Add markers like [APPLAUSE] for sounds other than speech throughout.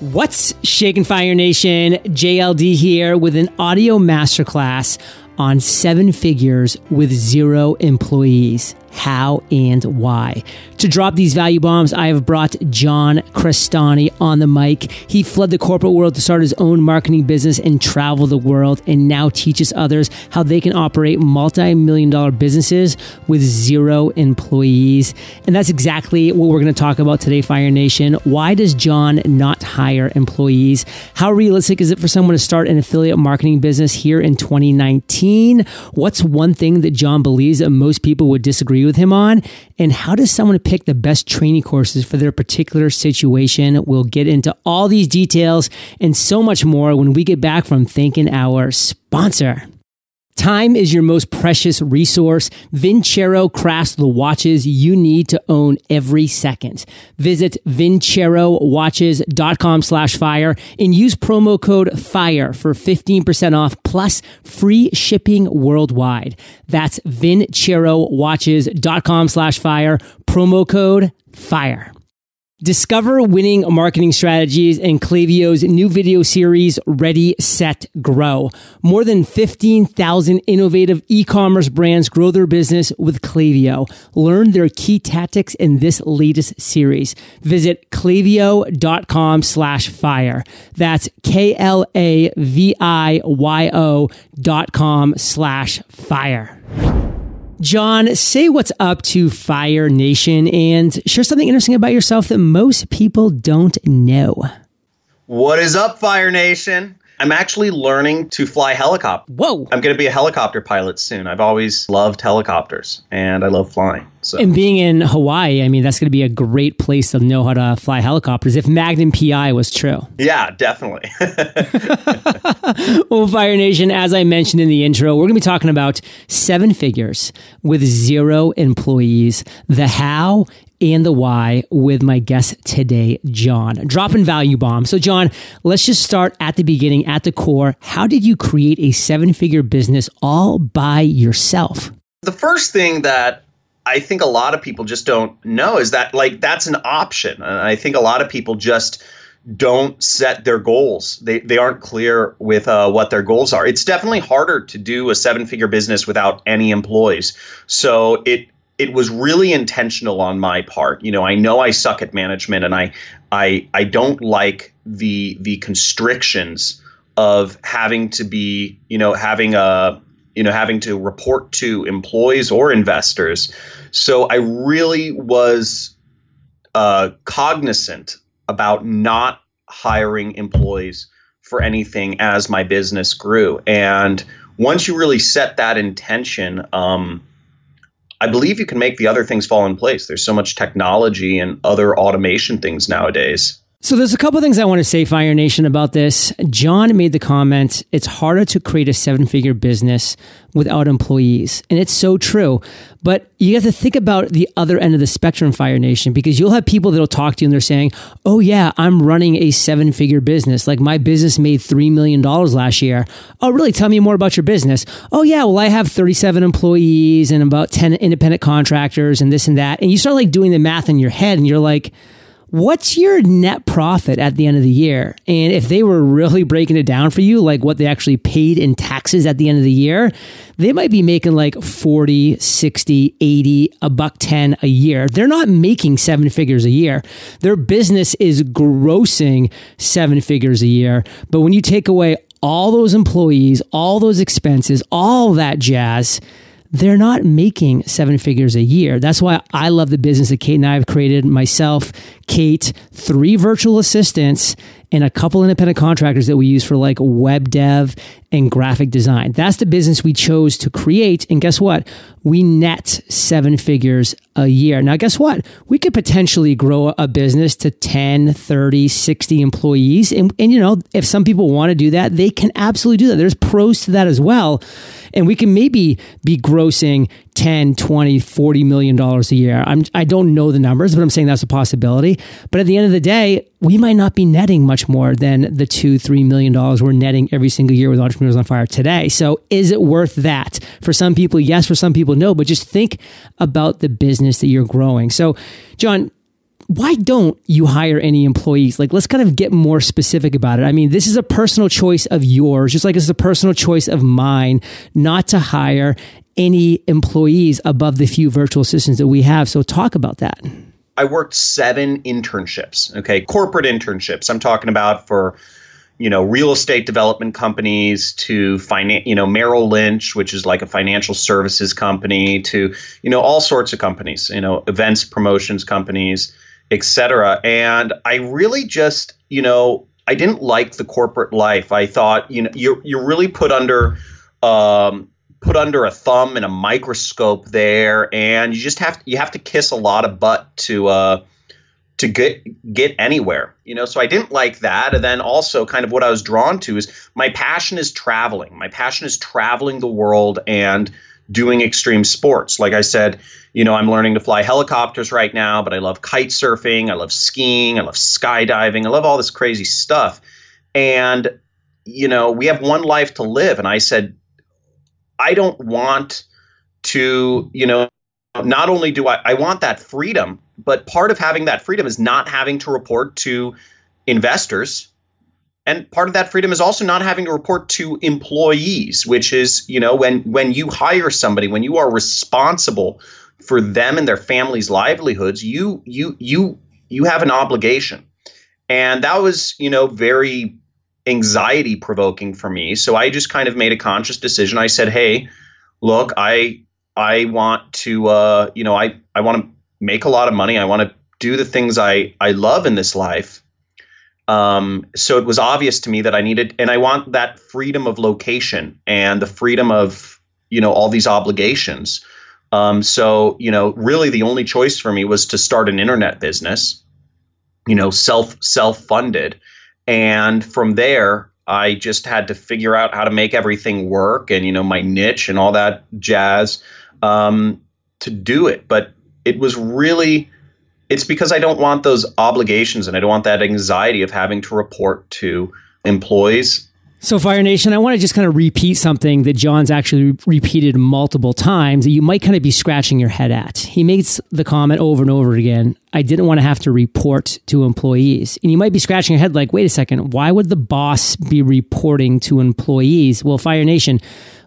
What's shaking Fire Nation? JLD here with an audio masterclass on seven figures with zero employees how, and why. To drop these value bombs, I have brought John Crestani on the mic. He fled the corporate world to start his own marketing business and travel the world, and now teaches others how they can operate multi million dollar businesses with zero employees. And that's exactly what we're going to talk about today, Fire Nation. Why does John not hire employees? How realistic is it for someone to start an affiliate marketing business here in 2019? What's one thing that John believes that most people would disagree with him on? And how does someone pick the best training courses for their particular situation? We'll get into all these details and so much more when we get back from thanking our sponsor. Time is your most precious resource. Vincero crafts the watches you need to own every second. Visit vincerowatches.com slash fire and use promo code FIRE for 15% off plus free shipping worldwide. That's vincerowatches.com slash fire, promo code FIRE. Discover winning marketing strategies in Klaviyo's new video series, Ready, Set, Grow. More than 15,000 innovative e-commerce brands grow their business with Klaviyo. Learn their key tactics in this latest series. Visit klaviyo.com slash fire. That's K-L-A-V-I-Y-O dot com slash fire. John, say what's up to Fire Nation and share something interesting about yourself that most people don't know. What is up, Fire Nation? I'm actually learning to fly helicopter. Whoa. I'm going to be a helicopter pilot soon. I've always loved helicopters and I love flying. So. And being in Hawaii, I mean, that's going to be a great place to know how to fly helicopters if Magnum PI was true. Yeah, definitely. [LAUGHS] well, Fire Nation, as I mentioned in the intro, we're going to be talking about seven figures with zero employees, the how and the why with my guest today, John. Dropping value bomb. So, John, let's just start at the beginning, at the core. How did you create a seven figure business all by yourself? The first thing that I think a lot of people just don't know is that, like, that's an option. And I think a lot of people just don't set their goals. They, they aren't clear with uh, what their goals are. It's definitely harder to do a seven figure business without any employees. So it it was really intentional on my part. You know, I know I suck at management and I I I don't like the the constrictions of having to be, you know, having a you know, having to report to employees or investors. So I really was uh, cognizant about not hiring employees for anything as my business grew. And once you really set that intention, um, I believe you can make the other things fall in place. There's so much technology and other automation things nowadays. So there's a couple things I want to say, Fire Nation, about this. John made the comment, it's harder to create a seven figure business without employees. And it's so true. But you have to think about the other end of the spectrum, Fire Nation, because you'll have people that'll talk to you and they're saying, Oh yeah, I'm running a seven figure business. Like my business made $3 million last year. Oh, really? Tell me more about your business. Oh yeah, well, I have 37 employees and about 10 independent contractors and this and that. And you start like doing the math in your head and you're like, what's your net profit at the end of the year? And if they were really breaking it down for you, like what they actually paid in taxes at the end of the year, they might be making like 40, 60, 80, a buck 10 a year. They're not making seven figures a year. Their business is grossing seven figures a year. But when you take away all those employees, all those expenses, all that jazz, they're not making seven figures a year. That's why I love the business that Kate and I have created myself, Kate, three virtual assistants, and a couple independent contractors that we use for like web dev and graphic design. That's the business we chose to create. And guess what? We net seven figures a year. Now, guess what? We could potentially grow a business to 10, 30, 60 employees. And, and you know, if some people want to do that, they can absolutely do that. There's pros to that as well. And we can maybe be grossing 10, 20, 40 million dollars a year. I'm, I don't know the numbers, but I'm saying that's a possibility. But at the end of the day, we might not be netting much more than the two, three million dollars we're netting every single year with Entrepreneurs on Fire today. So is it worth that? For some people, yes. For some people, no. But just think about the business that you're growing. So, John, why don't you hire any employees? Like, let's kind of get more specific about it. I mean, this is a personal choice of yours, just like it's a personal choice of mine not to hire any employees above the few virtual assistants that we have. So, talk about that. I worked seven internships, okay, corporate internships. I'm talking about for you know real estate development companies to finance you know Merrill Lynch which is like a financial services company to you know all sorts of companies you know events promotions companies etc and I really just you know I didn't like the corporate life. I thought you know you're you're really put under um, put under a thumb and a microscope there and you just have you have to kiss a lot of butt to uh to get get anywhere you know? So i didn't like that and then also kind of what i was drawn to is my passion is traveling. My passion is traveling the world and doing extreme sports. Like i said you know i'm learning to fly helicopters right now but i love kite surfing i love skiing i love skydiving i love all this crazy stuff. And you know we have one life to live and i said i don't want to you know not only do I, I want that freedom, but part of having that freedom is not having to report to investors. And part of that freedom is also not having to report to employees, which is, you know, when when you hire somebody, when you are responsible for them and their families' livelihoods, you you you you have an obligation. And that was, you know, very anxiety provoking for me. So I just kind of made a conscious decision. I said, "Hey, look, I I want to, uh, you know, I, I want to make a lot of money. I want to do the things I, I love in this life. Um, so it was obvious to me that I needed, and I want that freedom of location and the freedom of, you know, all these obligations. Um, so, you know, really the only choice for me was to start an internet business, you know, self, self funded. And from there, I just had to figure out how to make everything work and, you know, my niche and all that jazz um, to do it. But it was really, it's because I don't want those obligations and I don't want that anxiety of having to report to employees. So, Fire Nation, I want to just kind of repeat something that John's actually repeated multiple times that you might kind of be scratching your head at. He makes the comment over and over again I didn't want to have to report to employees. And you might be scratching your head like, wait a second, why would the boss be reporting to employees? Well, Fire Nation,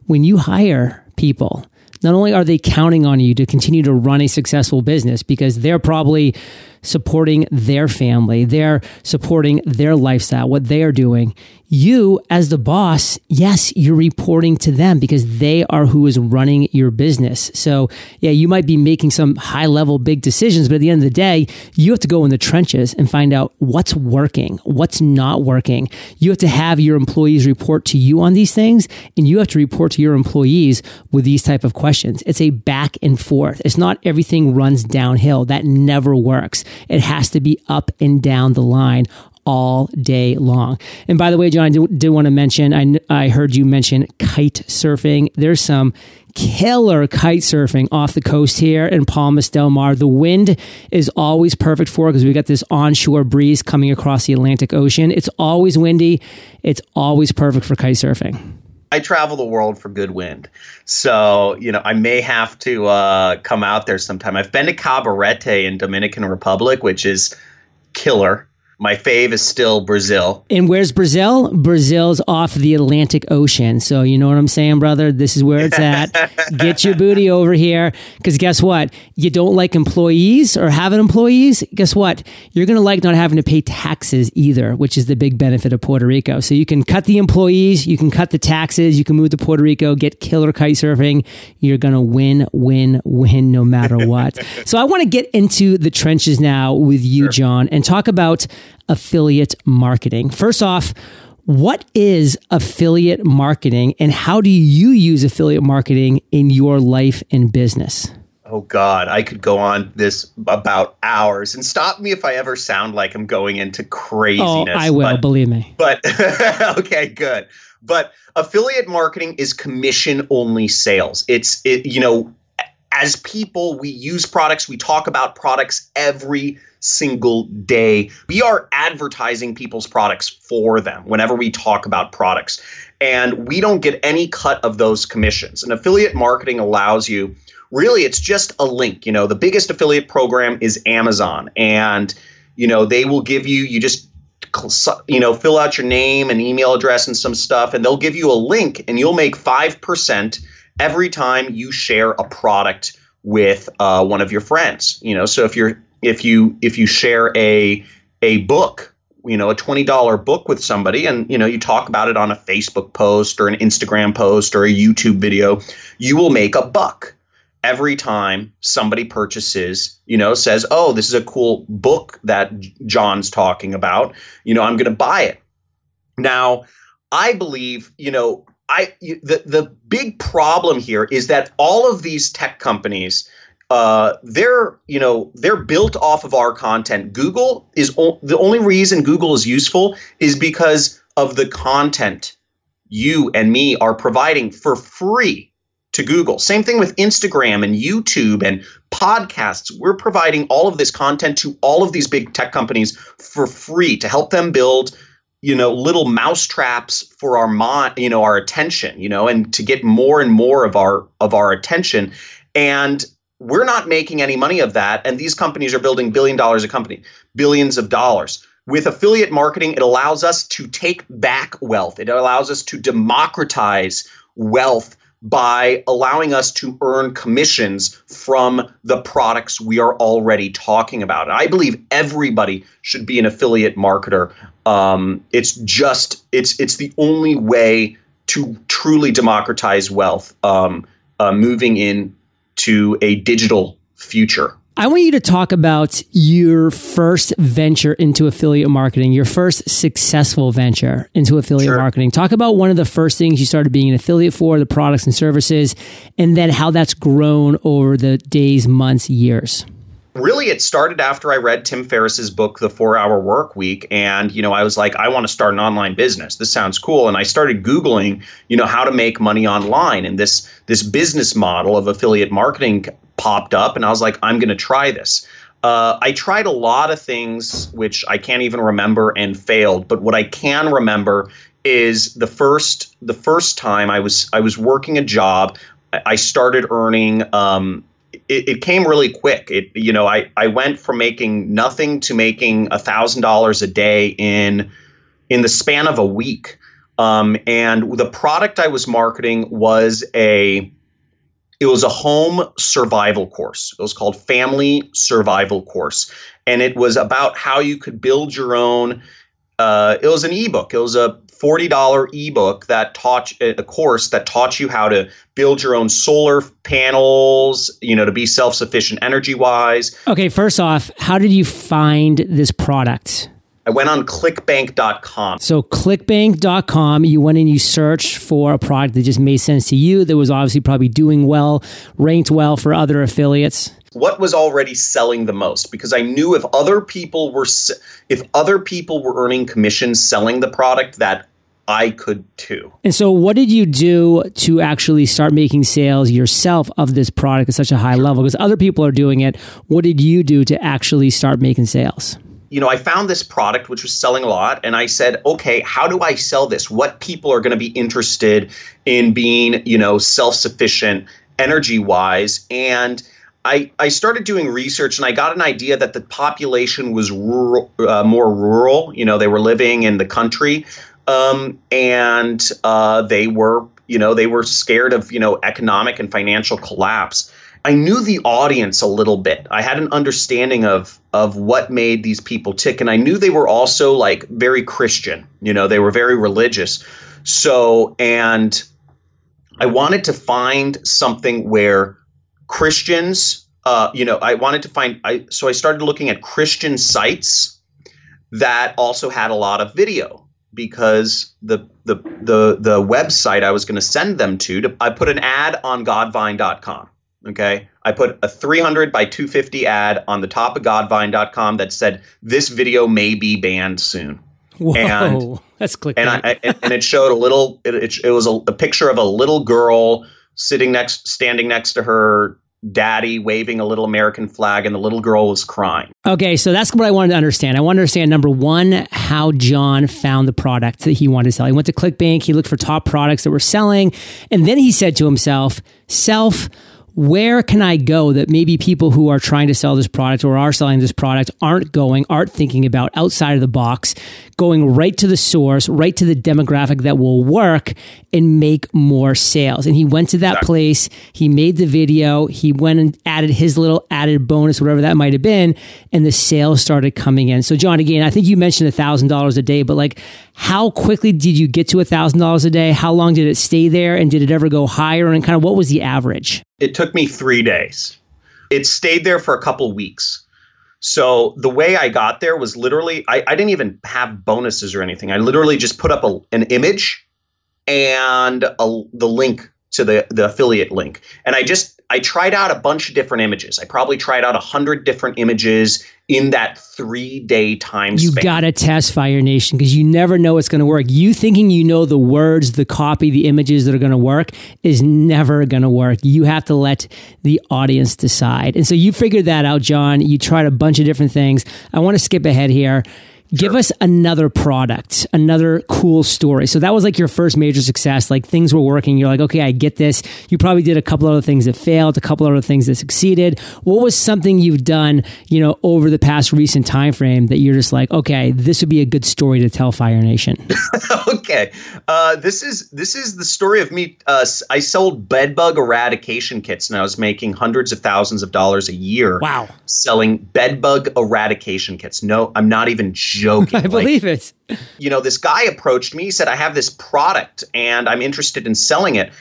when you hire people, not only are they counting on you to continue to run a successful business because they're probably supporting their family, they're supporting their lifestyle, what they are doing. You, as the boss, yes, you're reporting to them because they are who is running your business. So, yeah, you might be making some high level big decisions, but at the end of the day, you have to go in the trenches and find out what's working, what's not working. You have to have your employees report to you on these things, and you have to report to your employees with these type of questions. It's a back and forth. It's not everything runs downhill. That never works. It has to be up and down the line all day long. And by the way, John, I did, did want to mention, I, I heard you mention kite surfing. There's some killer kite surfing off the coast here in Palmas Del Mar. The wind is always perfect for because we got this onshore breeze coming across the Atlantic Ocean. It's always windy. It's always perfect for kite surfing. I travel the world for good wind. So, you know, I may have to uh, come out there sometime. I've been to Cabarete in Dominican Republic, which is killer. My fave is still Brazil. And where's Brazil? Brazil's off the Atlantic Ocean. So you know what I'm saying, brother? This is where it's [LAUGHS] at. Get your booty over here. Because guess what? You don't like employees or having employees. Guess what? You're going to like not having to pay taxes either, which is the big benefit of Puerto Rico. So you can cut the employees, you can cut the taxes, you can move to Puerto Rico, get killer kite surfing. You're going to win, win, win no matter what. [LAUGHS] so I want to get into the trenches now with you, sure. John, and talk about affiliate marketing. First off, what is affiliate marketing and how do you use affiliate marketing in your life and business? Oh God, I could go on this about hours and stop me if I ever sound like I'm going into oh, craziness. Oh, I will, but, believe me. But [LAUGHS] okay, good. But affiliate marketing is commission only sales. It's it, you know, as people, we use products, we talk about products every single day. We are advertising people's products for them whenever we talk about products. And we don't get any cut of those commissions. And affiliate marketing allows you really it's just a link. You know, the biggest affiliate program is Amazon, and you know they will give you you just you know fill out your name and email address and some stuff, and they'll give you a link, and you'll make five percent every time you share a product with uh, one of your friends. You know, so if you're if you if you share a a book you know a $20 book with somebody and you know you talk about it on a facebook post or an instagram post or a youtube video you will make a buck every time somebody purchases you know says oh this is a cool book that john's talking about you know i'm going to buy it now i believe you know i the the big problem here is that all of these tech companies uh, they're you know they're built off of our content. Google is o- the only reason Google is useful is because of the content you and me are providing for free to Google. Same thing with Instagram and YouTube and podcasts. We're providing all of this content to all of these big tech companies for free to help them build you know little mouse traps for our mind you know our attention you know and to get more and more of our of our attention. And we're not making any money of that. And these companies are building billion dollars a company billions of dollars. With affiliate marketing it allows us to take back wealth. It allows us to democratize wealth by allowing us to earn commissions from the products we are already talking about. I believe everybody should be an affiliate marketer. Um, it's just it's it's the only way to truly democratize wealth. Um, uh, moving in to a digital future. I want you to talk about your first venture into affiliate marketing, your first successful venture into affiliate sure. marketing. Talk about one of the first things you started being an affiliate for, the products and services, and then how that's grown over the days, months, years really it started after I read Tim Ferriss's book The 4-Hour Work Week and you know I was like I want to start an online business. This sounds cool and I started googling, you know, how to make money online and this this business model of affiliate marketing popped up and I was like I'm going to try this. Uh, I tried a lot of things which I can't even remember and failed, but what I can remember is the first the first time I was I was working a job I started earning um, it, it, came really quick. It you know I I went from making nothing to making a thousand dollars a day in in the span of a week. Um, and the product I was marketing was a it was a home survival course. It was called Family Survival Course, and it was about how you could build your own. Uh, it was an ebook. It was a $40 ebook that taught a course that taught you how to build your own solar panels, you know, to be self-sufficient energy-wise. Okay, first off, how did you find this product? I went on clickbank.com. So clickbank.com, you went and you searched for a product that just made sense to you that was obviously probably doing well, ranked well for other affiliates what was already selling the most because I knew if other people were if other people were earning commissions selling the product that I could too. And so what did you do to actually start making sales yourself of this product at such a high level because other people are doing it. What did you do to actually start making sales? You know, I found this product which was selling a lot, and I said, okay, how do I sell this? What people are going to be interested in being, you know, self sufficient energy wise? And I, I started doing research and I got an idea that the population was rural, uh, more rural. You know, they were living in the country, um, and uh, they were, you know, they were scared of, you know, economic and financial collapse. I knew the audience a little bit. I had an understanding of of what made these people tick, and I knew they were also like very Christian. You know, they were very religious. So, and I wanted to find something where Christians, uh, you know, I wanted to find, I so I started looking at Christian sites that also had a lot of video because the the the the website I was going to send them to, to, I put an ad on godvine.com. Okay. I put a 300 by 250 ad on the top of godvine.com that said this video may be banned soon. Whoa, and, that's click. And I, and it showed a little. It, it, it was a, a picture of a little girl sitting next, standing next to her daddy waving a little American flag and the little girl was crying. Okay, so that's what I wanted to understand. I want to understand number one, how John found the product that he wanted to sell. He went to ClickBank, he looked for top products that were selling, and then he said to himself, Self, where can I go that maybe people who are trying to sell this product or are selling this product aren't going, aren't thinking about outside of the box, going right to the source, right to the demographic that will work and make more sales. And he went to that place, he made the video, he went and added his little added bonus, whatever that might have been, and the sales started coming in. So, John, again, I think you mentioned a $1,000 a day, but like, how quickly did you get to $1,000 a day? How long did it stay there? And did it ever go higher? And kind of what was the average? It took me three days. It stayed there for a couple weeks. So the way I got there was literally, I, I didn't even have bonuses or anything. I literally just put up a, an image and a, the link to the, the affiliate link. And I just, I tried out a bunch of different images. I probably tried out a hundred different images in that three day time you span. gotta test Fire Nation because you never know what's gonna work. You thinking you know the words, the copy, the images that are gonna work is never gonna work. You have to let the audience decide. And so you figured that out, John. You tried a bunch of different things. I wanna skip ahead here. Give us another product, another cool story. So that was like your first major success. Like things were working. You're like, okay, I get this. You probably did a couple other things that failed, a couple other things that succeeded. What was something you've done, you know, over the past recent time frame that you're just like, okay, this would be a good story to tell Fire Nation? [LAUGHS] okay, uh, this is this is the story of me. Uh, I sold bedbug eradication kits, and I was making hundreds of thousands of dollars a year. Wow, selling bedbug eradication kits. No, I'm not even joking. [LAUGHS] I believe it. You know, this guy approached me. He said, I have this product and I'm interested in selling it.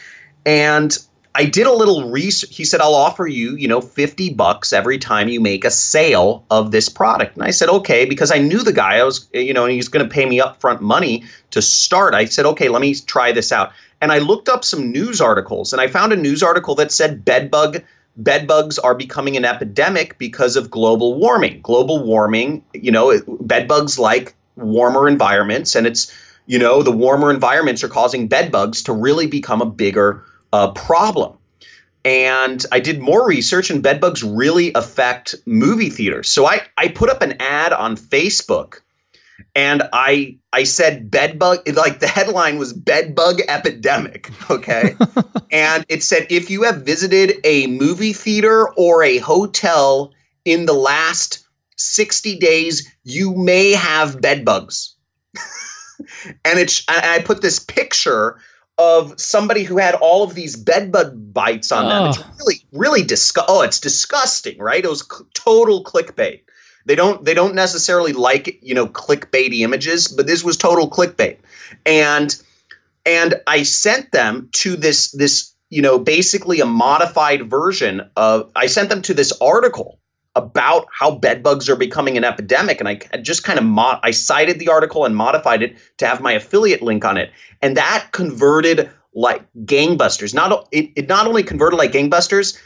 And I did a little research. He said, I'll offer you, you know, 50 bucks every time you make a sale of this product. And I said, okay, because I knew the guy. I was, you know, and he's going to pay me upfront money to start. I said, okay, let me try this out. And I looked up some news articles and I found a news article that said bedbug bed bugs are becoming an epidemic because of global warming. Global warming, you know, bed bugs like warmer environments, and it's, you know, the warmer environments are causing bed bugs to really become a bigger uh, problem. And I did more research, and bed bugs really affect movie theaters. So I, I put up an ad on Facebook and I I said bed bug like the headline was bed bug epidemic, okay? [LAUGHS] and it said if you have visited a movie theater or a hotel in the last 60 days, you may have bed bugs. [LAUGHS] and it's and I put this picture of somebody who had all of these bed bug bites on them. It's really really disgust. Oh, it's disgusting, right? It was c- total clickbait. They don't they don't necessarily like you know clickbaity images, but this was total clickbait. And and I sent them to this this you know basically a modified version of I sent them to this article about how bed bugs are becoming an epidemic and I just kind of mod- I cited the article and modified it to have my affiliate link on it and that converted like gangbusters not it, it not only converted like gangbusters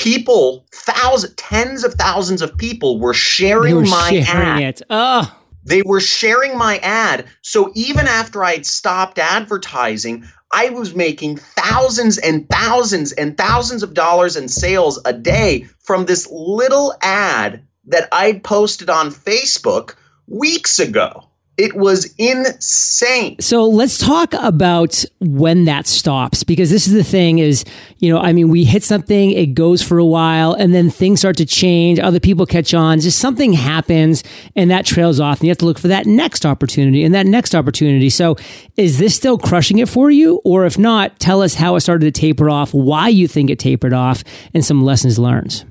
people, thousands, tens of thousands of people were sharing were my sharing ad. It. Oh. They were sharing my ad. So even after I'd stopped advertising, I was making thousands and thousands and thousands of dollars in sales a day from this little ad that I'd posted on Facebook weeks ago. It was insane. So let's talk about when that stops because this is the thing is, you know, I mean, we hit something, it goes for a while and then things start to change, other people catch on, just something happens and that trails off and you have to look for that next opportunity and that next opportunity. So is this still crushing it for you? Or if not, tell us how it started to taper off, why you think it tapered off and some lessons learned.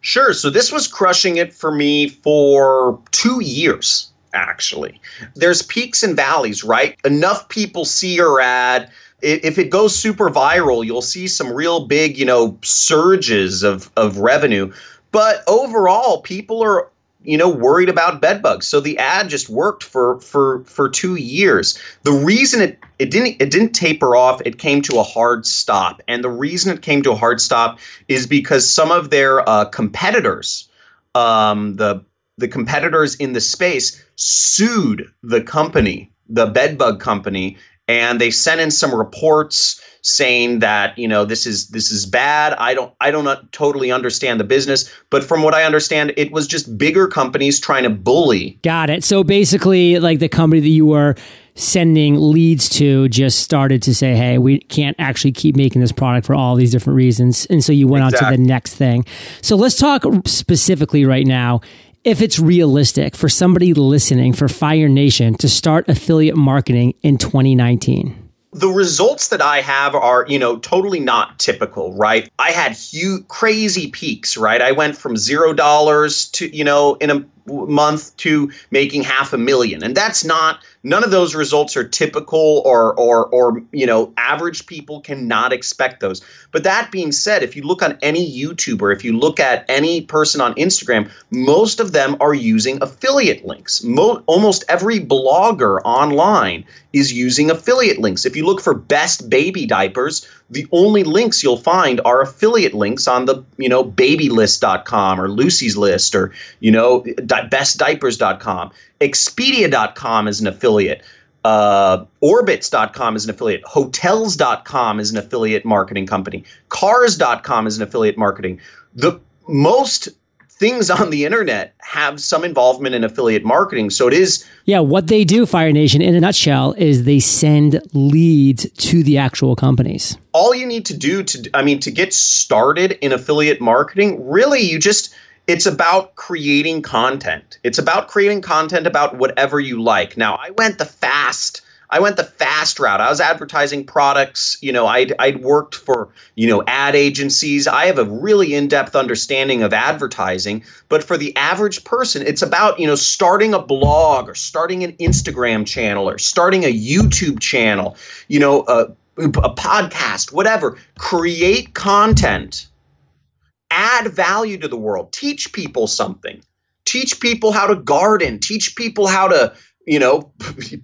Sure. So this was crushing it for me for two years actually. There's peaks and valleys, right? Enough people see your ad. If it goes super viral, you'll see some real big, you know, surges of, of revenue. But overall, people are you know worried about bed bugs so the ad just worked for for for two years the reason it it didn't it didn't taper off it came to a hard stop and the reason it came to a hard stop is because some of their uh, competitors um, the the competitors in the space sued the company, the bedbug company, and they sent in some reports saying that you know this is this is bad. I don't I don't totally understand the business, but from what I understand, it was just bigger companies trying to bully. Got it. So basically, like the company that you were sending leads to just started to say, hey, we can't actually keep making this product for all these different reasons. And so you went exactly. on to the next thing. So let's talk specifically right now. If it's realistic for somebody listening for Fire Nation to start affiliate marketing in 2019 the results that I have are, you know, totally not typical, right? I had huge, crazy peaks, right? I went from zero dollars to, you know, in a month to making half a million. And that's not none of those results are typical or or or you know, average people cannot expect those. But that being said, if you look on any YouTuber, if you look at any person on Instagram, most of them are using affiliate links. Mo- almost every blogger online is using affiliate links. If you look for best baby diapers, the only links you'll find are affiliate links on the, you know, babylist.com or Lucie's list or, you know, bestdiapers.com. Expedia.com is an affiliate. Uh, Orbitz.com is an affiliate. Hotels.com is an affiliate marketing company. Cars.com is an affiliate marketing. The most things [LAUGHS] on the internet have some involvement in affiliate marketing. So it is. Yeah, what they do, Fire Nation, in a nutshell, is they send leads to the actual companies. All you need to do to, I mean, to get started in affiliate marketing, really, you just it's about creating content. It's about creating content about whatever you like. Now, I went the fast I went the fast route. I was advertising products. You know, I'd, I'd worked for, you know, ad agencies. I have a really in depth understanding of advertising. But for the average person, it's about, you know, starting a blog or starting an Instagram channel or starting a YouTube channel, you know, a, a podcast, whatever. Create content add value to the world, teach people something, teach people how to garden, teach people how to you know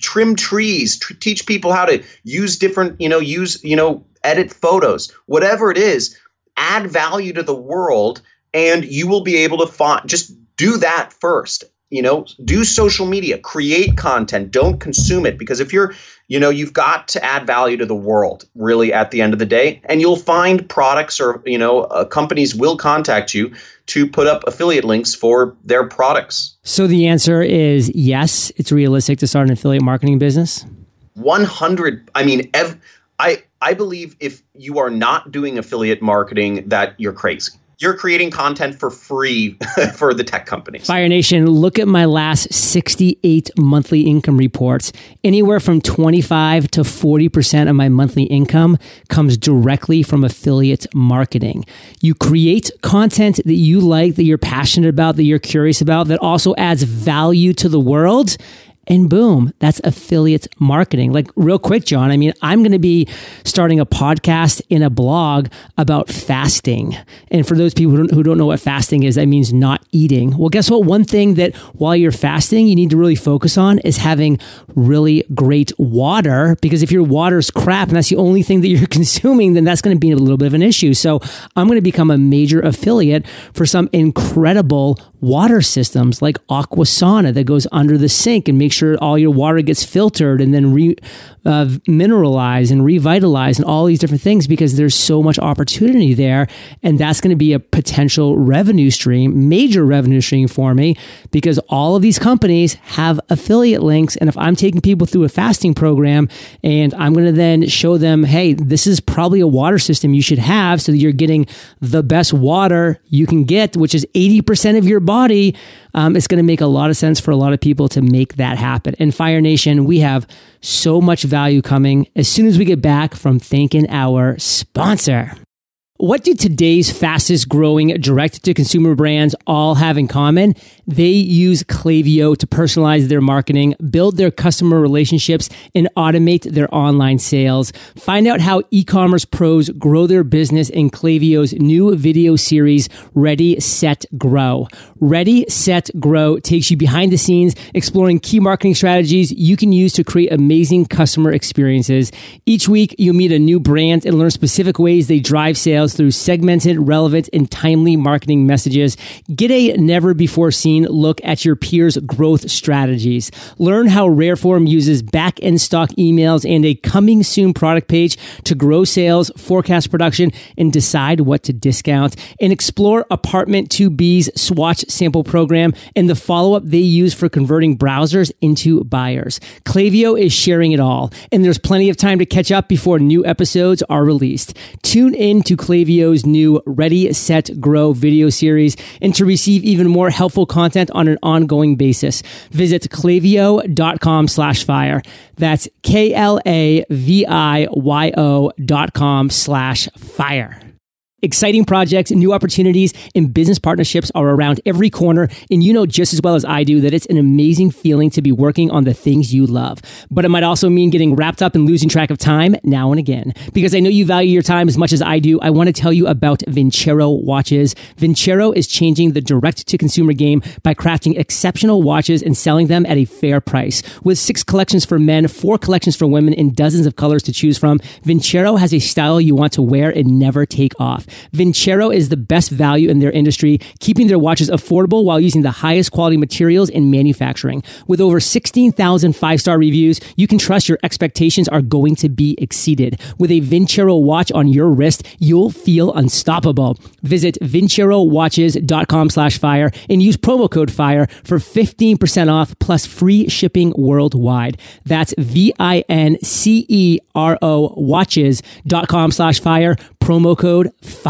trim trees, tr- teach people how to use different you know use you know edit photos, whatever it is, add value to the world, and you will be able to find just do that first you know do social media create content don't consume it because if you're you know you've got to add value to the world really at the end of the day and you'll find products or you know uh, companies will contact you to put up affiliate links for their products. So the answer is yes it's realistic to start an affiliate marketing business? 100 i mean ev- i i believe if you are not doing affiliate marketing that you're crazy you're creating content for free [LAUGHS] for the tech companies. Fire Nation, look at my last 68 monthly income reports. Anywhere from 25 to 40% of my monthly income comes directly from affiliate marketing. You create content that you like, that you're passionate about, that you're curious about, that also adds value to the world and boom, that's affiliate marketing. Like, real quick, John, I mean, I'm going to be starting a podcast in a blog about fasting. And for those people who don't know what fasting is, that means not eating. Well, guess what? One thing that while you're fasting, you need to really focus on is having really great water. Because if your water's crap and that's the only thing that you're [LAUGHS] consuming, then that's going to be a little bit of an issue. So I'm going to become a major affiliate for some incredible water systems like Aquasana that goes under the sink and makes sure all your water gets filtered and then re, uh, mineralized and revitalized and all these different things because there's so much opportunity there. And that's going to be a potential revenue stream, major revenue stream for me because all of these companies have affiliate links. And if I'm taking people through a fasting program and I'm going to then show them, hey, this is probably a water system you should have so that you're getting the best water you can get, which is 80% of your body um, it's going to make a lot of sense for a lot of people to make that happen. And Fire Nation, we have so much value coming as soon as we get back from thanking our sponsor. What do today's fastest growing direct to consumer brands all have in common? They use Klaviyo to personalize their marketing, build their customer relationships, and automate their online sales. Find out how e-commerce pros grow their business in Klaviyo's new video series, Ready, Set, Grow. Ready, Set, Grow takes you behind the scenes, exploring key marketing strategies you can use to create amazing customer experiences. Each week, you'll meet a new brand and learn specific ways they drive sales through segmented, relevant, and timely marketing messages. Get a never before seen look at your peers' growth strategies. Learn how Rareform uses back end stock emails and a coming soon product page to grow sales, forecast production, and decide what to discount. And explore Apartment 2B's swatch sample program and the follow up they use for converting browsers into buyers. Klaviyo is sharing it all, and there's plenty of time to catch up before new episodes are released. Tune in to Klaviyo's new Ready, Set, Grow video series and to receive even more helpful content on an ongoing basis. Visit klaviyo.com slash fire. That's K-L-A-V-I-Y-O dot com slash fire. Exciting projects, new opportunities, and business partnerships are around every corner. And you know just as well as I do that it's an amazing feeling to be working on the things you love. But it might also mean getting wrapped up and losing track of time now and again. Because I know you value your time as much as I do, I want to tell you about Vincero watches. Vincero is changing the direct to consumer game by crafting exceptional watches and selling them at a fair price. With six collections for men, four collections for women, and dozens of colors to choose from, Vincero has a style you want to wear and never take off. Vincero is the best value in their industry, keeping their watches affordable while using the highest quality materials in manufacturing. With over 16,000 five star reviews, you can trust your expectations are going to be exceeded. With a Vincero watch on your wrist, you'll feel unstoppable. Visit vincerowatches.com slash fire and use promo code FIRE for 15% off plus free shipping worldwide. That's V-I-N-C-E-R-O watches.com slash fire promo code FIRE.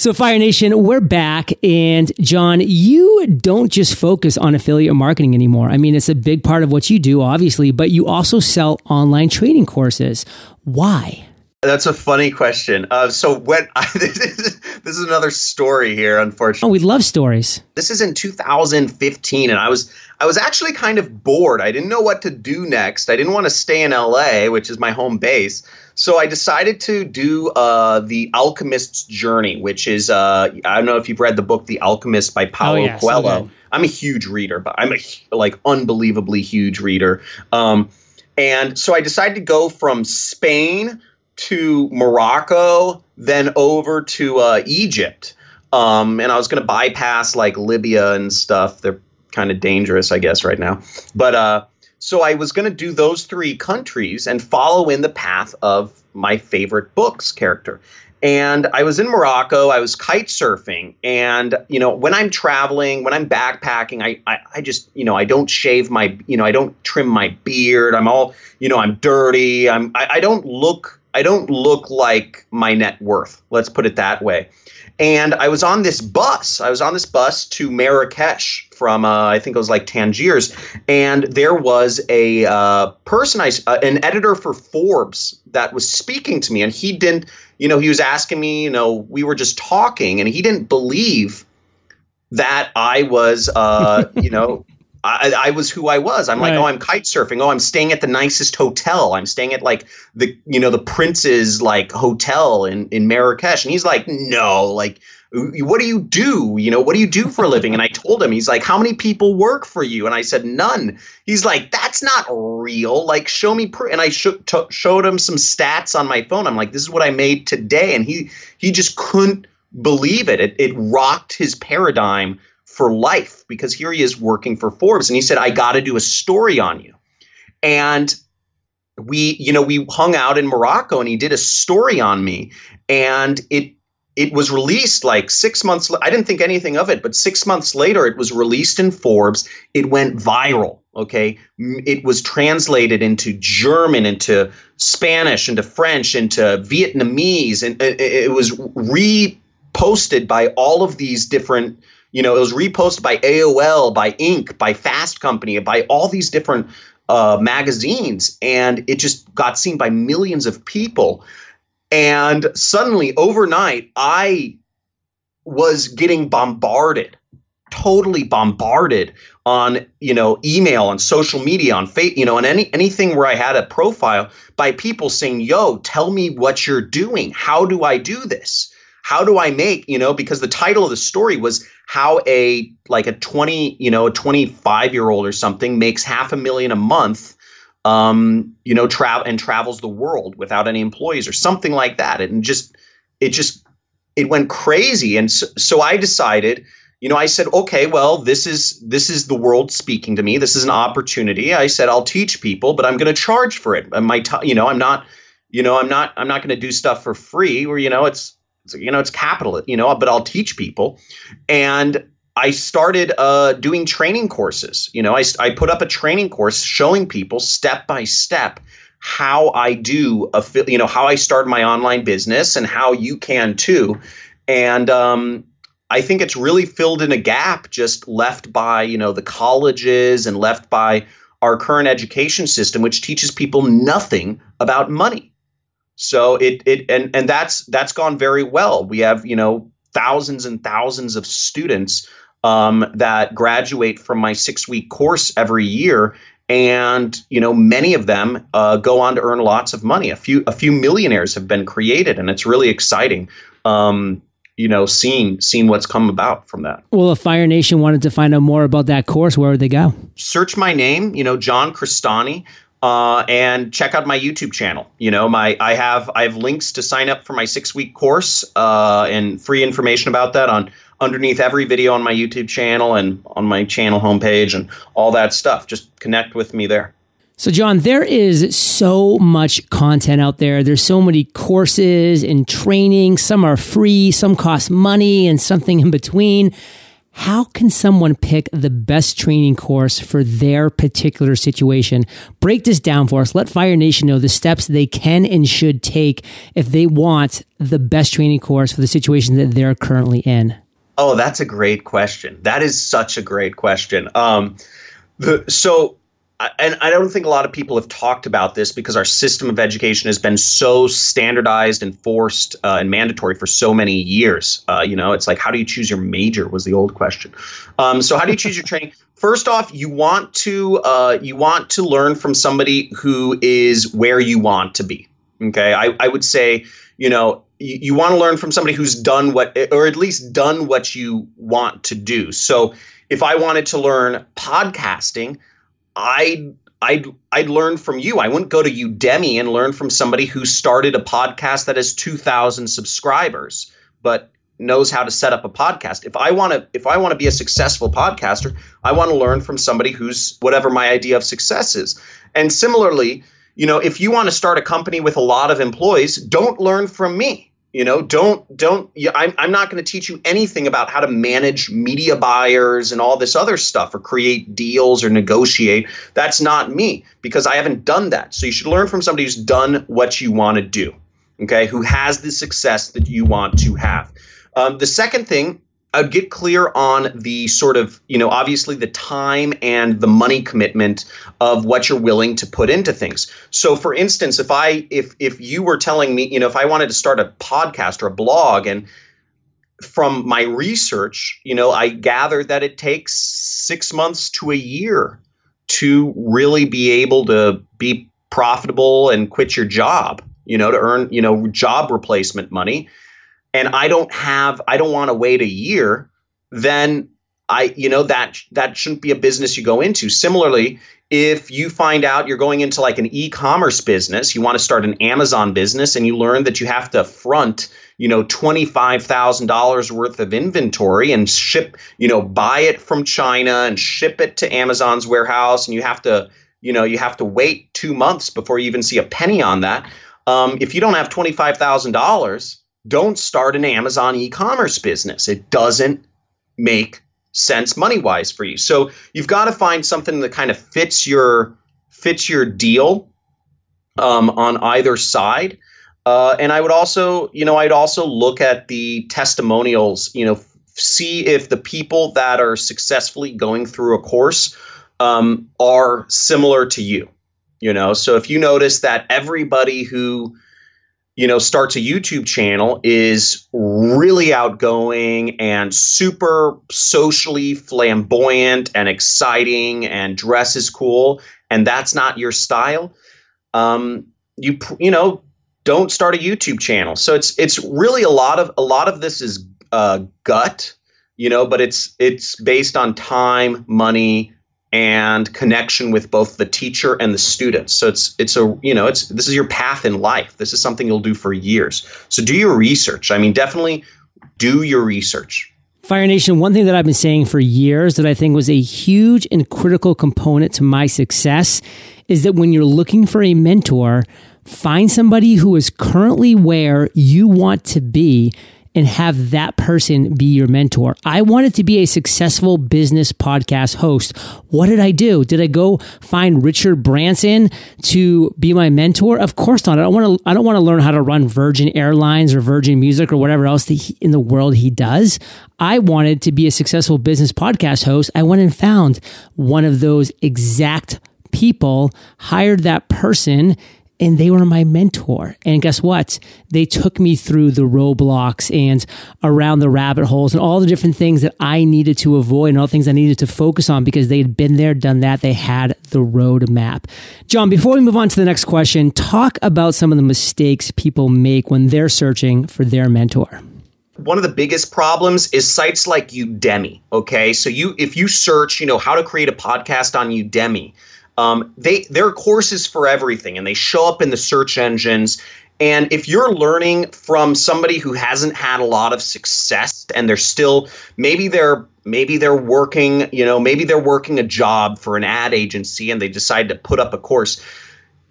So, Fire Nation, we're back. And John, you don't just focus on affiliate marketing anymore. I mean, it's a big part of what you do, obviously, but you also sell online training courses. Why? That's a funny question. Uh, so when I, this, is, this is another story here, unfortunately. Oh, we love stories. This is in 2015, and I was I was actually kind of bored. I didn't know what to do next. I didn't want to stay in LA, which is my home base. So I decided to do uh, the Alchemist's Journey, which is uh, I don't know if you've read the book The Alchemist by Paulo oh, Coelho. I'm a huge reader, but I'm a like unbelievably huge reader. Um, and so I decided to go from Spain to Morocco, then over to uh, Egypt. Um, and I was going to bypass like Libya and stuff. They're kind of dangerous, I guess, right now. But uh, so I was going to do those three countries and follow in the path of my favorite books character. And I was in Morocco. I was kite surfing, and you know, when I'm traveling, when I'm backpacking, I, I, I just, you know, I don't shave my, you know, I don't trim my beard. I'm all, you know, I'm dirty. I'm, I, I don't look I don't look like my net worth. Let's put it that way. And I was on this bus. I was on this bus to Marrakesh from uh, I think it was like Tangiers, and there was a uh, person, I, uh, an editor for Forbes, that was speaking to me, and he didn't, you know, he was asking me, you know, we were just talking, and he didn't believe that I was, uh, [LAUGHS] you know, I, I, was who I was. I'm right. like, oh, I'm kite surfing. Oh, I'm staying at the nicest hotel. I'm staying at like the, you know, the prince's like hotel in in Marrakesh. And he's like, no, like, what do you do? You know, what do you do for a living? And I told him, he's like, how many people work for you? And I said, none. He's like, that's not real. Like, show me. Pr-. And I sh- t- showed him some stats on my phone. I'm like, this is what I made today. And he he just couldn't believe it. It it rocked his paradigm for life because here he is working for Forbes. And he said, I got to do a story on you. And we, you know, we hung out in Morocco and he did a story on me. And it, it was released like six months. I didn't think anything of it, but six months later, it was released in Forbes. It went viral. Okay, it was translated into German, into Spanish, into French, into Vietnamese, and it was reposted by all of these different you know, it was reposted by AOL, by Inc., by Fast Company, by all these different uh, magazines, and it just got seen by millions of people. And suddenly, overnight, I was getting bombarded, totally bombarded on you know email, on social media, on face, you know, on any anything where I had a profile by people saying, "Yo, tell me what you're doing. How do I do this?" How do I make, you know, because the title of the story was how a like a 20, you know, a 25 year old or something makes half a million a month um, you know, travel and travels the world without any employees or something like that. And just it just it went crazy. And so, so I decided, you know, I said, okay, well, this is this is the world speaking to me. This is an opportunity. I said, I'll teach people, but I'm going to charge for it. My, t- you know, I'm not, you know, I'm not, I'm not going to do stuff for free. Where you know, it's, it's you know, it's capital. You know, but I'll teach people, and I started uh, doing training courses. You know, I, I put up a training course showing people step by step how I do, a, you know, how I start my online business and how you can too. And um, I think it's really filled in a gap just left by, you know, the colleges and left by our current education system, which teaches people nothing about money. So it it and and that's that's gone very well. We have you know thousands and thousands of students um, that graduate from my six week course every year, and you know many of them uh, go on to earn lots of money. A few a few millionaires have been created, and it's really exciting. Um, you know, seeing seeing what's come about from that. Well, if Fire Nation wanted to find out more about that course, where would they go? Search my name, you know, John Crestani uh, and check out my YouTube channel. You know, my I have I have links to sign up for my six week course uh, and free information about that on underneath every video on my YouTube channel and on my channel homepage and all that stuff. Just connect with me there. So, John, there is so much content out there. There's so many courses and training. Some are free, some cost money, and something in between. How can someone pick the best training course for their particular situation? Break this down for us. Let Fire Nation know the steps they can and should take if they want the best training course for the situation that they're currently in. Oh, that's a great question. That is such a great question. Um, the, so and I don't think a lot of people have talked about this because our system of education has been so standardized and forced uh, and mandatory for so many years. Uh, you know, it's like, how do you choose your major? Was the old question. Um, so, how do you choose your training? [LAUGHS] First off, you want to uh, you want to learn from somebody who is where you want to be. Okay, I, I would say, you know, you, you want to learn from somebody who's done what, or at least done what you want to do. So, if I wanted to learn podcasting I I'd I'd learn from you. I wouldn't go to Udemy and learn from somebody who started a podcast that has 2000 subscribers but knows how to set up a podcast. If I want to if I want to be a successful podcaster, I want to learn from somebody who's whatever my idea of success is. And similarly, you know, if you want to start a company with a lot of employees, don't learn from me you know, don't don't. I'm I'm not going to teach you anything about how to manage media buyers and all this other stuff, or create deals or negotiate. That's not me because I haven't done that. So you should learn from somebody who's done what you want to do. Okay, who has the success that you want to have. Um, the second thing I'd get clear on the sort of, you know, obviously the time and the money commitment of what you're willing to put into things. So for instance, if I if if you were telling me, you know, if I wanted to start a podcast or a blog and from my research, you know, I gather that it takes 6 months to a year to really be able to be profitable and quit your job, you know, to earn, you know, job replacement money and I don't have I don't want to wait a year, then I you know that that shouldn't be a business you go into. Similarly, if you find out you're going into like an e-commerce business, you want to start an Amazon business and you learn that you have to front, you know, $25,000 worth of inventory and ship, you know, buy it from China and ship it to Amazon's warehouse and you have to, you know, you have to wait 2 months before you even see a penny on that. Um, if you don't have $25,000, don't start an Amazon e commerce business. It doesn't make sense money wise for you. So you've got to find something that kind of fits your fits your deal um, on either side. Uh, and I would also, you know, I'd also look at the testimonials. You know, see if the people that are successfully going through a course um, are similar to you. You know, so if you notice that everybody who you know, starts a YouTube channel is really outgoing and super socially flamboyant and exciting and dresses cool, and that's not your style, um, you you know, don't start a YouTube channel. So it's it's really a lot of a lot of this is uh, gut, you know, but it's it's based on time, money, and connection with both the teacher and the students. So it's it's a you know it's this is your path in life. This is something you'll do for years. So do your research. I mean, definitely do your research. Fire Nation, one thing that I've been saying for years that I think was a huge and critical component to my success is that when you're looking for a mentor, find somebody who is currently where you want to be and have that person be your mentor. I wanted to be a successful business podcast host. What did I do? Did I go find Richard Branson to be my mentor? Of course not. I don't want to I don't want to learn how to run Virgin Airlines or Virgin Music or whatever else he, in the world he does. I wanted to be a successful business podcast host. I went and found one of those exact people, hired that person and they were my mentor. And guess what? They took me through the roadblocks and around the rabbit holes and all the different things that I needed to avoid and all the things I needed to focus on because they had been there, done that. They had the roadmap. John, before we move on to the next question, talk about some of the mistakes people make when they're searching for their mentor one of the biggest problems is sites like Udemy. Okay, so you if you search, you know, how to create a podcast on Udemy, um, they there are courses for everything, and they show up in the search engines. And if you're learning from somebody who hasn't had a lot of success, and they're still maybe they're maybe they're working, you know, maybe they're working a job for an ad agency, and they decide to put up a course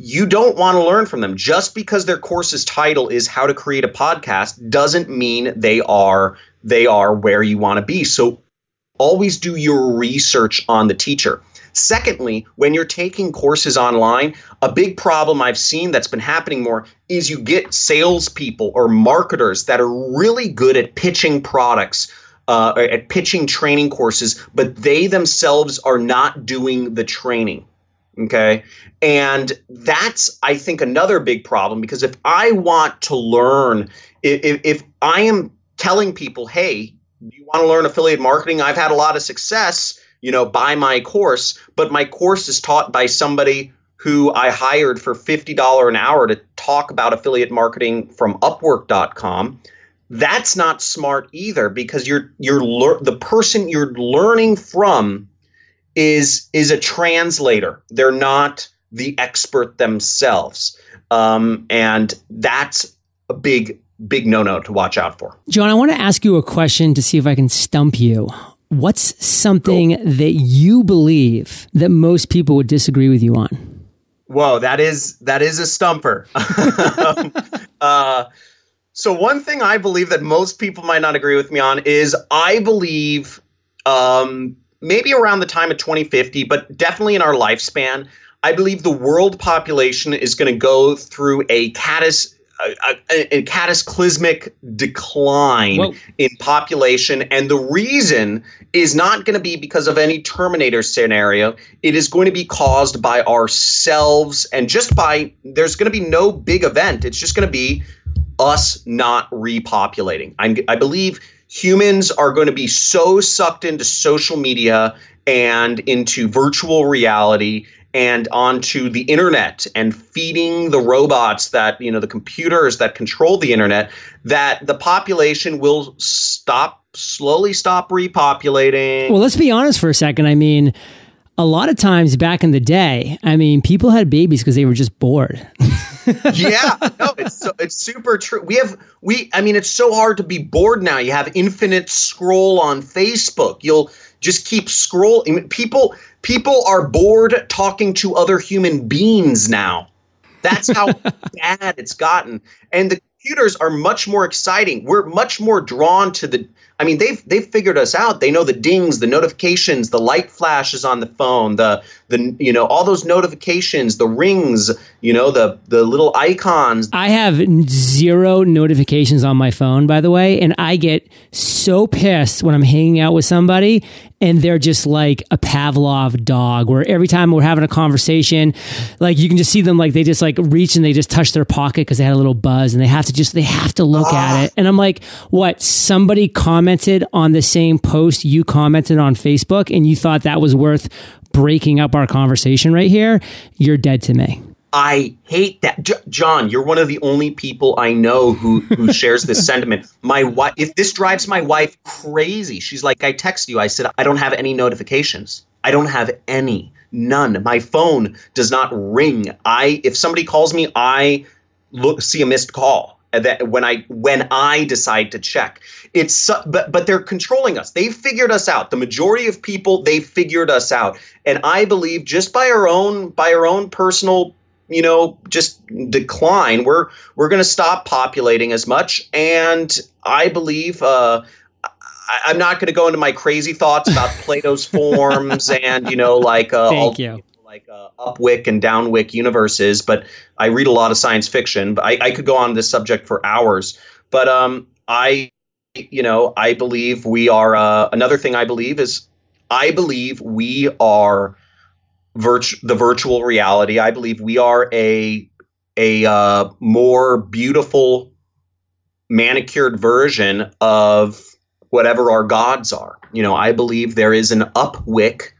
you don't want to learn from them. Just because their course's title is how to create a podcast doesn't mean they are they are where you want to be. So always do your research on the teacher. Secondly, when you're taking courses online, a big problem I've seen that's been happening more is you get salespeople or marketers that are really good at pitching products. Uh, at pitching training courses, but they themselves are not doing the training. Okay. And that's, I think, another big problem because if I want to learn, if, if I am telling people, hey, you want to learn affiliate marketing? I've had a lot of success you know, buy my course, but my course is taught by somebody who I hired for $50 an hour to talk about affiliate marketing from upwork.com. That's not smart either because you're you're lear- the person you're learning from is is a translator. They're not the expert themselves. Um, and that's a big big no-no to watch out for. John, I want to ask you a question to see if I can stump you. What's something cool. that you believe that most people would disagree with you on? Whoa, that is that is a stumper. [LAUGHS] um, uh, so one thing I believe that most people might not agree with me on is I believe um, maybe around the time of 2050, but definitely in our lifespan, I believe the world population is going to go through a catas a, a, cataclysmic decline Whoa. in population. And the reason is not going to be because of any Terminator scenario. It is going to be caused by ourselves and just by, there's going to be no big event. It's just going to be us not repopulating. I'm, I believe humans are going to be so sucked into social media and into virtual reality and onto the internet and feeding the robots that you know the computers that control the internet that the population will stop slowly stop repopulating. Well let's be honest for a second. I mean a lot of times back in the day i mean people had babies because they were just bored. [LAUGHS] Yeah no it's so, it's super true we have we i mean it's so hard to be bored now. You have infinite scroll on facebook. You'll just keep scrolling people people are bored talking to other human beings now. That's how [LAUGHS] bad it's gotten. And the computers are much more exciting. We're much more drawn to the I mean, they've they've figured us out. They know the dings, the notifications, the light flashes on the phone, the the you know all those notifications, the rings, you know the the little icons. I have zero notifications on my phone, by the way, and I get so pissed when I'm hanging out with somebody and they're just like a Pavlov dog where every time we're having a conversation, like you can just see them like they just like reach and they just touch their pocket because they had a little buzz and they have to just they have to look at ah. it. And I'm like, what? Somebody commented on the same post you commented on Facebook and you thought that was worth breaking up our conversation right here? You're dead to me. I hate that, J- John. You're one of the only people I know who who [LAUGHS] shares this sentiment. My wife, if this drives my wife crazy, she's like, I text you. I said I don't have any notifications. I don't have any, none. My phone does not ring. I if somebody calls me, I look see a missed call. That when I when I decide to check. It's but but they're controlling us. They've figured us out. The majority of people they figured us out, and I believe just by our own by our own personal you know just decline we're we're going to stop populating as much and i believe uh, I, am not going to go into my crazy thoughts about Plato's forms [LAUGHS] and you know like uh, Thank you. Like uh, upwick and downwick universes, but I read a lot of science fiction. But I, I could go on this subject for hours. But um, I, you know, I believe we are. Uh, another thing I believe is I believe we are virtu- the virtual reality. I believe we are a a uh, more beautiful manicured version of whatever our gods are. You know, I believe there is an upwick,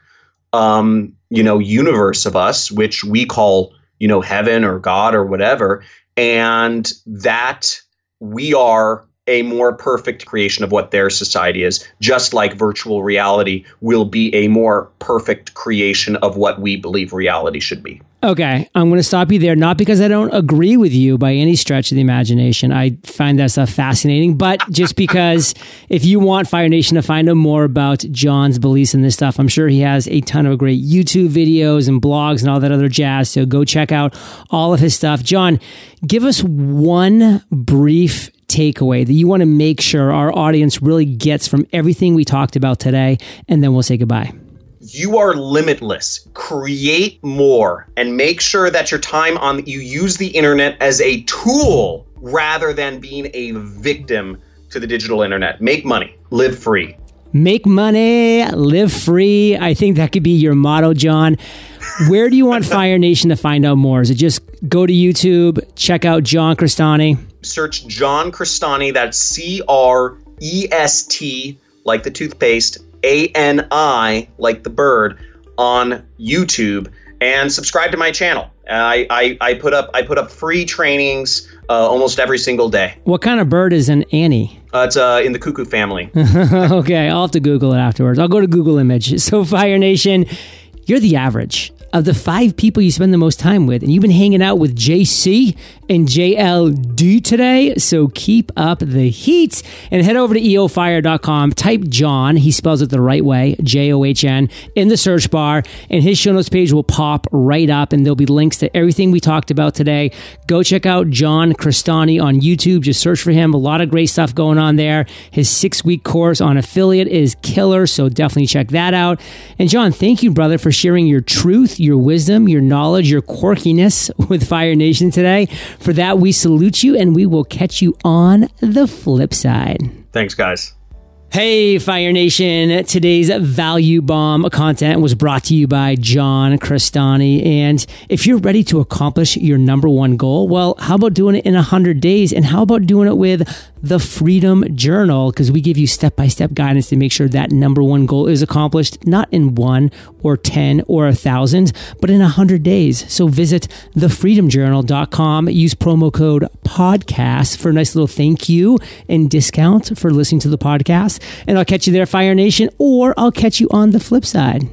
um, you know, universe of us, which we call, you know, heaven or God or whatever, and that we are a more perfect creation of what their society is, just like virtual reality will be a more perfect creation of what we believe reality should be. Okay, I'm going to stop you there, not because I don't agree with you by any stretch of the imagination. I find that stuff fascinating, but just because [LAUGHS] if you want Fire Nation to find out more about John's beliefs in this stuff, I'm sure he has a ton of great YouTube videos and blogs and all that other jazz. So go check out all of his stuff. John, give us one brief takeaway that you want to make sure our audience really gets from everything we talked about today, and then we'll say goodbye you are limitless. Create more and make sure that your time on you use the internet as a tool rather than being a victim to the digital internet. Make money, live free. Make money, live free. I think that could be your motto, John. Where do you want [LAUGHS] Fire Nation to find out more? Is it just go to YouTube, check out John Crestani? Search John Crestani. That's C R E S T, like the toothpaste, a N I, like the bird, on YouTube and subscribe to my channel. I, I, I put up I put up free trainings uh, almost every single day. What kind of bird is an ani? Uh, it's uh, in the cuckoo family. [LAUGHS] okay, I'll have to Google it afterwards. I'll go to Google Image. [LAUGHS] So Fire Nation, you're the average of the five people you spend the most time with. And you've been hanging out with JC and JLD today. So keep up the heat and head over to eofire.com. Type John, he spells it the right way, J O H N, in the search bar. And his show notes page will pop right up and there'll be links to everything we talked about today. Go check out John Crestani on YouTube. Just search for him. A lot of great stuff going on there. His six week course on affiliate is killer. So definitely check that out. And John, thank you, brother, for sharing your truth, your wisdom, your knowledge, your quirkiness [LAUGHS] with Fire Nation today. For that, we salute you and we will catch you on the flip side. Thanks, guys. Hey, Fire Nation. Today's value bomb content was brought to you by John Crestani. And if you're ready to accomplish your number one goal, well, how about doing it in 100 days? And how about doing it with the Freedom Journal? Because we give you step by step guidance to make sure that number one goal is accomplished, not in one or 10 or a thousand, but in 100 days. So visit thefreedomjournal.com. Use promo code podcast for a nice little thank you and discount for listening to the podcast. And I'll catch you there, Fire Nation, or I'll catch you on the flip side.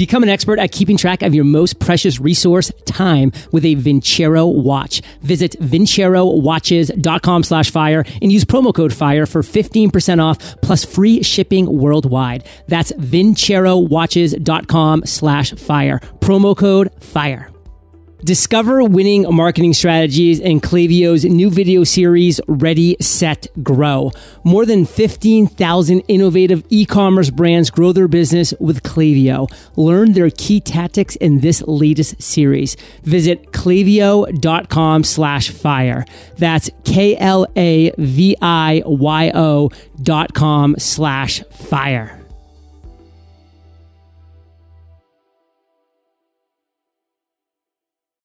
Become an expert at keeping track of your most precious resource, time, with a Vincero watch. Visit vincerowatches.com slash fire and use promo code FIRE for 15% off plus free shipping worldwide. That's vincerowatches.com slash fire. Promo code FIRE. Discover winning marketing strategies in Klaviyo's new video series, Ready, Set, Grow. More than 15,000 innovative e-commerce brands grow their business with Klaviyo. Learn their key tactics in this latest series. Visit klaviyo.com slash fire. That's K-L-A-V-I-Y-O dot com slash fire.